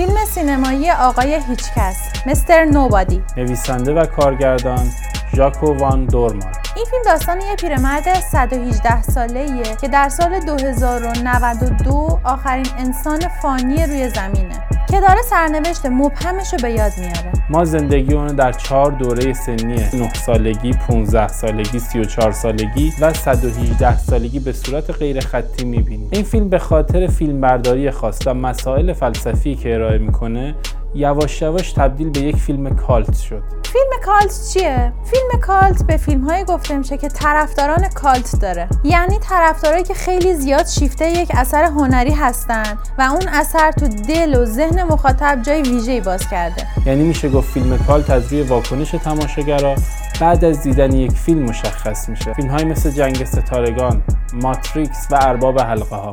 فیلم سینمایی آقای هیچکس مستر نوبادی. نویسنده و کارگردان ژاکو وان دورمال این فیلم داستان یه پیرمرد 118 ساله ایه که در سال 2092 آخرین انسان فانی روی زمینه. که داره سرنوشت مبهمش رو به یاد میاره. ما زندگی اونو در چهار دوره سنی 9 سالگی، 15 سالگی، 34 سالگی و 118 سالگی به صورت غیر خطی می‌بینیم. این فیلم به خاطر فیلمبرداری خاص و مسائل فلسفی که ارائه می‌کنه یواش یواش تبدیل به یک فیلم کالت شد. فیلم کالت چیه؟ فیلم کالت به فیلم های گفته میشه که طرفداران کالت داره. یعنی طرفدارایی که خیلی زیاد شیفته یک اثر هنری هستن و اون اثر تو دل و ذهن مخاطب جای ویژه‌ای باز کرده. یعنی میشه گفت فیلم کالت از روی واکنش تماشاگرا بعد از دیدن یک فیلم مشخص میشه. فیلم های مثل جنگ ستارگان ماتریکس و ارباب حلقه ها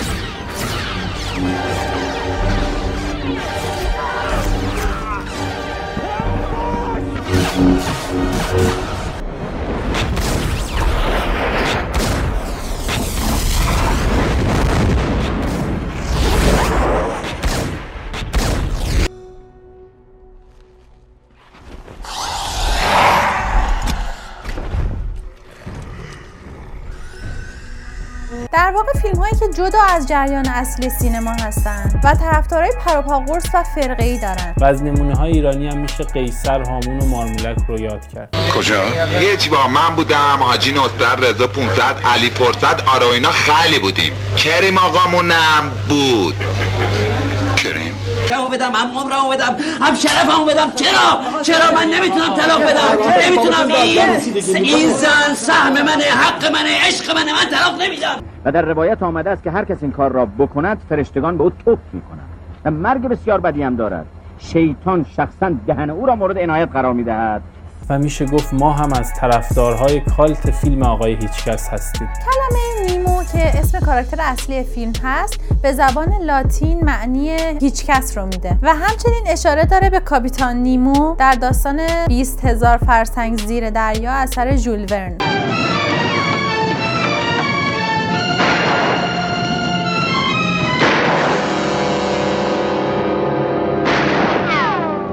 Thank you. در واقع فیلم هایی که جدا از جریان اصلی سینما هستند و طرفدارای پروپا قرص و فرقه ای دارن. و از نمونه های ایرانی هم میشه قیصر هامون و مارمولک رو یاد کرد. کجا؟ هیچ با من بودم حاجی نصرت رضا 500 علی فرصت آرا اینا خیلی بودیم. کریم آقامونم بود. بدم هم عمرمو بدم هم شرفمو بدم. چرا؟ چرا من نمی‌تونم طلاق بدم؟ نمی‌تونم. این این زن سهم منه حق منه عشق منه من طلاق نمیدم. و در روایت آمده است که هر کس این کار را بکند فرشتگان به او توف می‌کنند. و مرگ بسیار بدی هم دارد. شیطان شخصا دهن او را مورد عنایت قرار می‌دهد. و میشه گفت ما هم از طرفدارهای کالت فیلم آقای هیچکس هستیم. کلمه که اسم کاراکتر اصلی فیلم هست به زبان لاتین معنی هیچکس رو میده. و همچنین اشاره داره به کاپیتان نیمو در داستان 20 هزار فرسنگ زیر دریا اثر ژول ورن.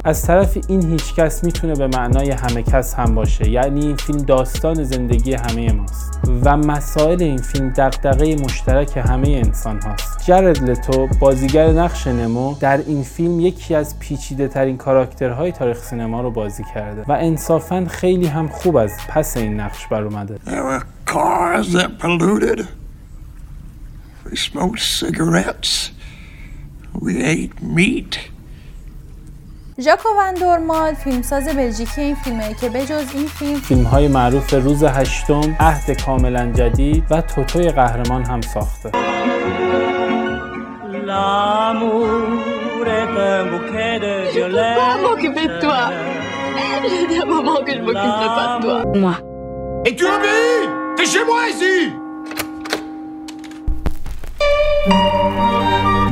از طرف این هیچ کس می‌تونه به معنای همه کس هم باشه یعنی این فیلم داستان زندگی همه ماست و مسائل این فیلم دغدغه مشترک همه انسان هاست جرد لتو بازیگر نقش نمو در این فیلم یکی از پیچیده ترین کاراکترهای تاریخ سینما رو بازی کرده و انصافا خیلی هم خوب از پس این نقش بر اومده. We smoked cigarettes. We ate meat. ژاکو ون دورمال فیلمساز بلژیکی این فیلمه که بجز این فیلم فیلم های معروف روز هشتم عهد کاملا جدید و توتوی قهرمان هم ساخته.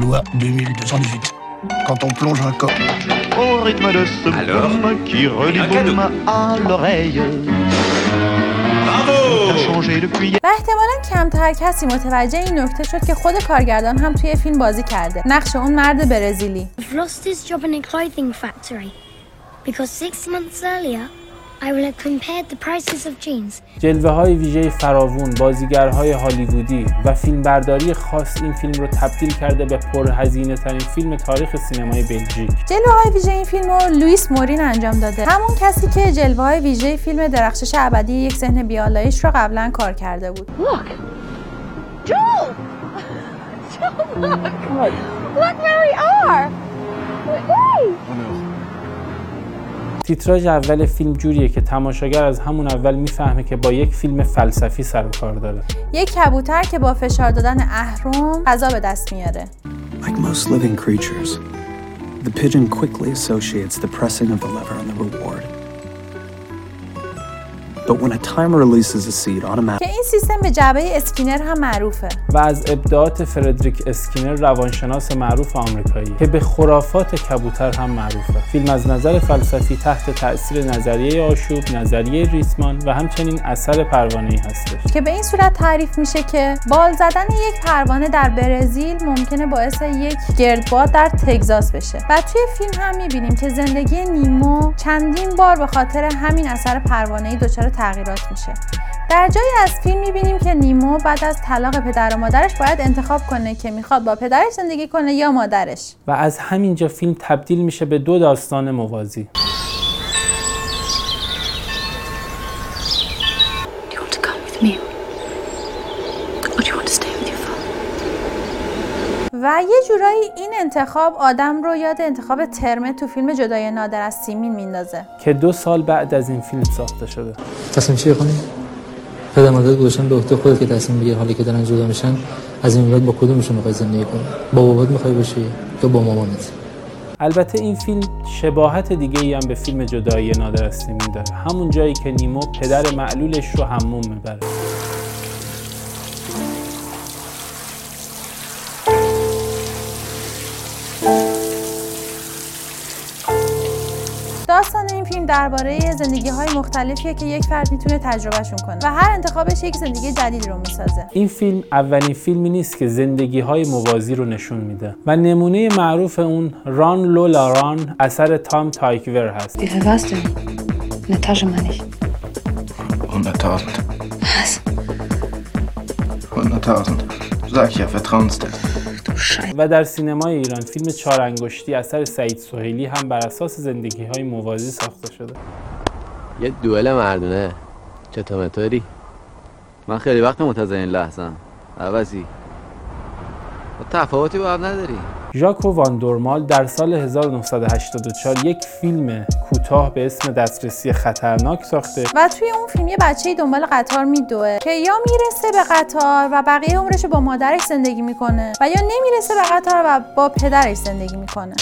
Loi 2218. Quand on plonge un corps au rythme de ce Alors boum qui relie boum à l'oreille. و احتمالا کمتر کسی متوجه این نکته شد که خود کارگردان هم توی فیلم بازی کرده نقش اون مرد برزیلی I've lost his job in a clothing factory because six months earlier I will have compared the prices of jeans. جلوه های ویژه فراوون، بازیگرهای هالیوودی و فیلمبرداری خاص این فیلم رو تبدیل کرده به پرهزینه ترین فیلم تاریخ سینمای بلژیک. جلوه های ویژه این فیلم رو لوئیس مورین انجام داده همون کسی که جلوه های ویژه فیلم درخشش ابدی یک ذهن بیالایش رو قبلا کار کرده بود Look. Joel! Joel, look. Look where we are. Wait. تیتراژ اول فیلم جوریه که تماشاگر از همون اول می‌فهمه که با یک فیلم فلسفی سر و کار داره. یک کبوتر که با فشار دادن اهرم غذا به دست میاره Like most living creatures, the pigeon quickly associates the pressing of the lever on the reward. But when a timer releases a seed automatically که این سیستم به جعبه اسکینر هم معروفه. و از ابداعات فردریک اسکینر روانشناس معروف آمریکایی که به خرافات کبوتر هم معروفه. فیلم از نظر فلسفی تحت تاثیر نظریه آشوب نظریه ریسمان و همچنین اثر پروانه‌ای هستش. که به این صورت تعریف میشه که بال زدن یک پروانه در برزیل ممکنه باعث یک گردباد در تگزاس بشه. و توی فیلم هم می‌بینیم که زندگی نیمو چندین بار به خاطر همین اثر پروانه‌ای دچار تغییرات میشه. در جایی از فیلم می‌بینیم که نیمو بعد از طلاق پدر و مادرش باید انتخاب کنه که می‌خواد با پدرش زندگی کنه یا مادرش. و از همینجا فیلم تبدیل میشه به دو داستان موازی. Do you want to come with me? و یه جورایی این انتخاب آدم رو یاد انتخاب ترمه تو فیلم جدای نادر از سیمین میندازه. که دو سال بعد از این فیلم ساخته شده. تصمیم چیه خونی؟ پدر مادر گذاشتن به عهده خودت که تصمیم بگیر حالی که دارن جدا میشن از این بعد با کدومشون می‌خوای زندگی کنی؟ با بابات می‌خوای باشی یا با مامانت؟ البته این فیلم شباهت دیگه ای هم به فیلم جدایی نادر از سیمین داره. همون جایی که نیمو پدر معلولش رو حموم می‌بره. فیلم درباره زندگی های مختلفیه که یک فرد می‌تونه تجربهشون کنه و هر انتخابش یک زندگی جدید رو می‌سازه این فیلم اولین فیلمی نیست که زندگی های موازی رو نشون میده و نمونه معروف اون Run Lola Run اثر تام تایکور هست Tasche meine ich. 100.000. Was? 100.000. Sag ich ja, و در سینمای ایران فیلم چهار انگشتی اثر سعید سهیلی هم بر اساس زندگی های موازی ساخته شده. یه دوئل مردونه. چطور من خیلی وقت منتظر این لحظم عوضی. تفاوتی با هم نداری ژاکو واندورمال در سال 1984 یک فیلم کوتاه به اسم دسترسی خطرناک ساخته. و توی اون فیلم یه بچه دنبال قطار میدوه که یا می‌رسه به قطار و بقیه عمرش رو با مادرش زندگی می‌کنه و یا نمی‌رسه به قطار و با پدرش زندگی می‌کنه.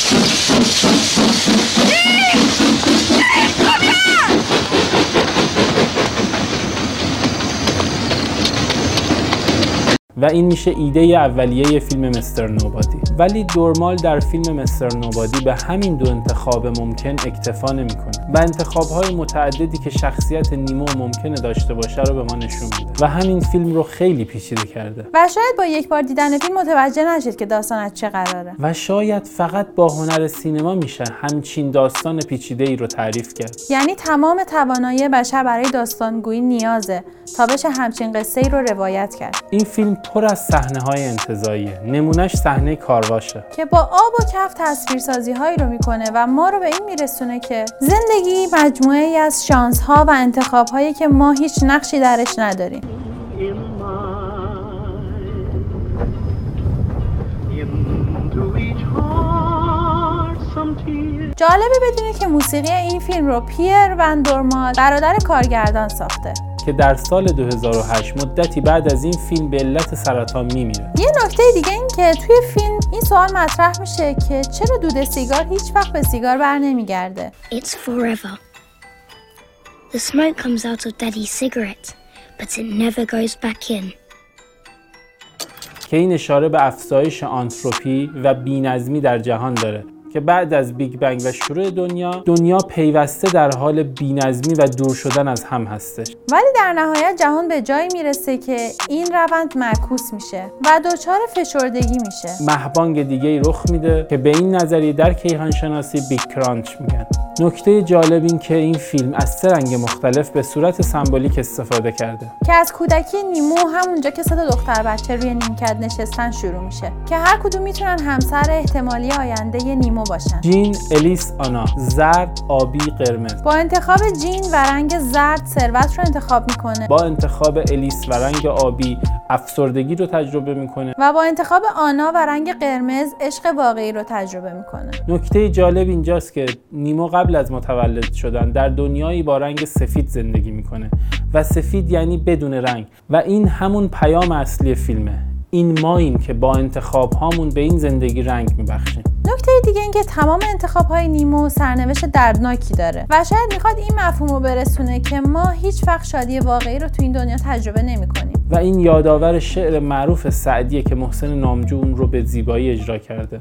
و این میشه ایده اولیه فیلم مستر نوبادی. ولی دورمال در فیلم مستر نوبادی به همین دو انتخاب ممکن اکتفا نمی‌کنه و انتخابهای متعددی که شخصیت نیمو ممکنه داشته باشه رو به ما نشون میده. و همین فیلم رو خیلی پیچیده کرده. و شاید با یک بار دیدن فیلم متوجه نشید که داستان از چه قراره. و شاید فقط با هنر سینما میشه همچین داستان پیچیده ای رو تعریف کرد. یعنی تمام توانایی بشر برای داستانگویی نیازه تا بشه همچین قصه ای رو روایت کرد. این فیلم پر از صحنه های انتظاییه نمونهش صحنه کارواشه. که با آب و کف تصویرسازی هایی رو می‌کنه و ما رو به این میرسونه که زندگی مجموعه ای از شانس ها و انتخاب هایی که ما هیچ نقشی درش نداریم. جالبه بدونید که موسیقی این فیلم رو پیر وندورمال برادر کارگردان ساخته. که در سال 2008 مدتی بعد از این فیلم به علت سرطان میمیره یه نکته دیگه این که توی فیلم این سوال مطرح میشه که چرا دود سیگار هیچ وقت به سیگار بر نمیگرده It's forever. The smoke comes out of Daddy's cigarette, but it never goes back in. که این اشاره به افزایش آنتروپی و بینظمی در جهان داره که بعد از بیگ بنگ و شروع دنیا دنیا پیوسته در حال بینظمی و دور شدن از هم هستش. ولی در نهایت جهان به جایی می‌رسه که این روند معکوس میشه و دچار فشردگی میشه. مهبانگ دیگه ای رخ میده که به این نظریه در کیهان شناسی Big Crunch میگن. نکته جالب این که این فیلم از سه رنگ مختلف به صورت سمبولیک استفاده کرده. که از کودکی نیمو همونجا که تا دختر بچه روی نیمکت نشستن شروع میشه. که هر کدوم می‌تونن همسر احتمالی آینده نیمو باشن. جین الیس آنا. زرد آبی قرمز. با انتخاب جین و رنگ زرد ثروت رو انتخاب می‌کنه. با انتخاب الیس و رنگ آبی افسردگی رو تجربه می‌کنه. و با انتخاب آنا و رنگ قرمز عشق واقعی رو تجربه می‌کنه. نکته جالب اینجاست که نیمو قبل از متولد شدن در دنیایی با رنگ سفید زندگی می‌کنه. و سفید یعنی بدون رنگ. و این همون پیام اصلی فیلمه. این ماییم که با انتخاب هامون به این زندگی رنگ میبخشیم. نکته دیگه این که تمام انتخاب های نیمو سرنوشت دردناکی داره و شاید می‌خواد این مفهوم رو برسونه که ما هیچ وقت شادی واقعی رو تو این دنیا تجربه نمی کنیم. و این یادآور شعر معروف سعدیه که محسن نامجو اون رو به زیبایی اجرا کرده.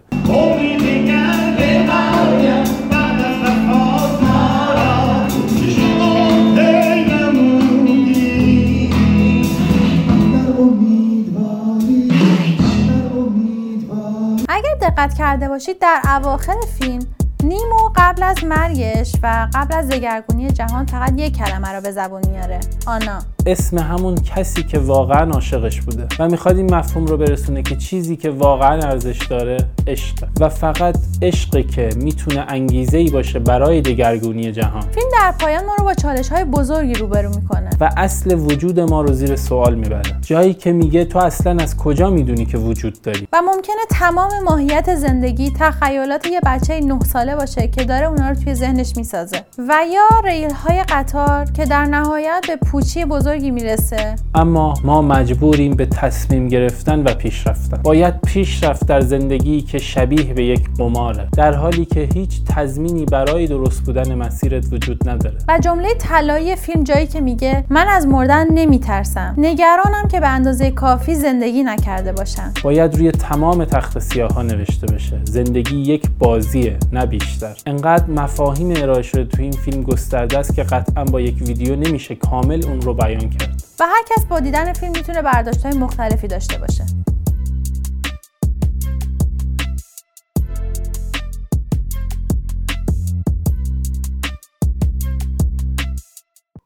دقت کرده باشید در اواخر فیلم نیمو قبل از مرگش و قبل از دگرگونی جهان فقط یک کلمه رو به زبون میاره. آنا. اسم همون کسی که واقعا عاشقش بوده و می‌خواد این مفهوم رو برسونه که چیزی که واقعا ارزش داره عشق. و فقط عشقی که می‌تونه انگیزه ای باشه برای دگرگونی جهان. فیلم در پایان ما رو با چالش های بزرگی روبرو می‌کنه. و اصل وجود ما رو زیر سوال می‌بره. جایی که میگه تو اصلا از کجا می‌دونی که وجود داری؟ و ممکنه تمام ماهیت زندگی تخیلات یه بچه 9 ساله باشه که داره اونا رو توی ذهنش می‌سازه. و یا ریل های قطار که در نهایت به پوچی بزرگی می‌رسه. اما ما مجبوریم به تصمیم گرفتن و پیشرفتن باید پیشرفت در زندگی که شبیه به یک قماره. در حالی که هیچ تضمینی برای درست بودن مسیرت وجود نداره. و جمله طلایی فیلم جایی که میگه من از مردن نمیترسم. نگرانم که به اندازه کافی زندگی نکرده باشم. باید روی تمام تخت سیاه ها نوشته بشه. زندگی یک بازیه نه بیشتر. انقدر مفاهیم ارائه شده تو این فیلم گسترده است که قطعا با یک ویدیو نمیشه کامل اون رو بیان کرد و هر کس با دیدن فیلم می‌تونه برداشت های مختلفی داشته باشه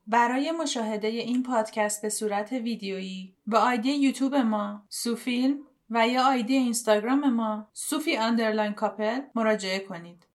برای مشاهده این پادکست به صورت ویدیویی با آیدی یوتیوب ما سوفیلم و یا آیدی اینستاگرام ما سوفی underline couple مراجعه کنید.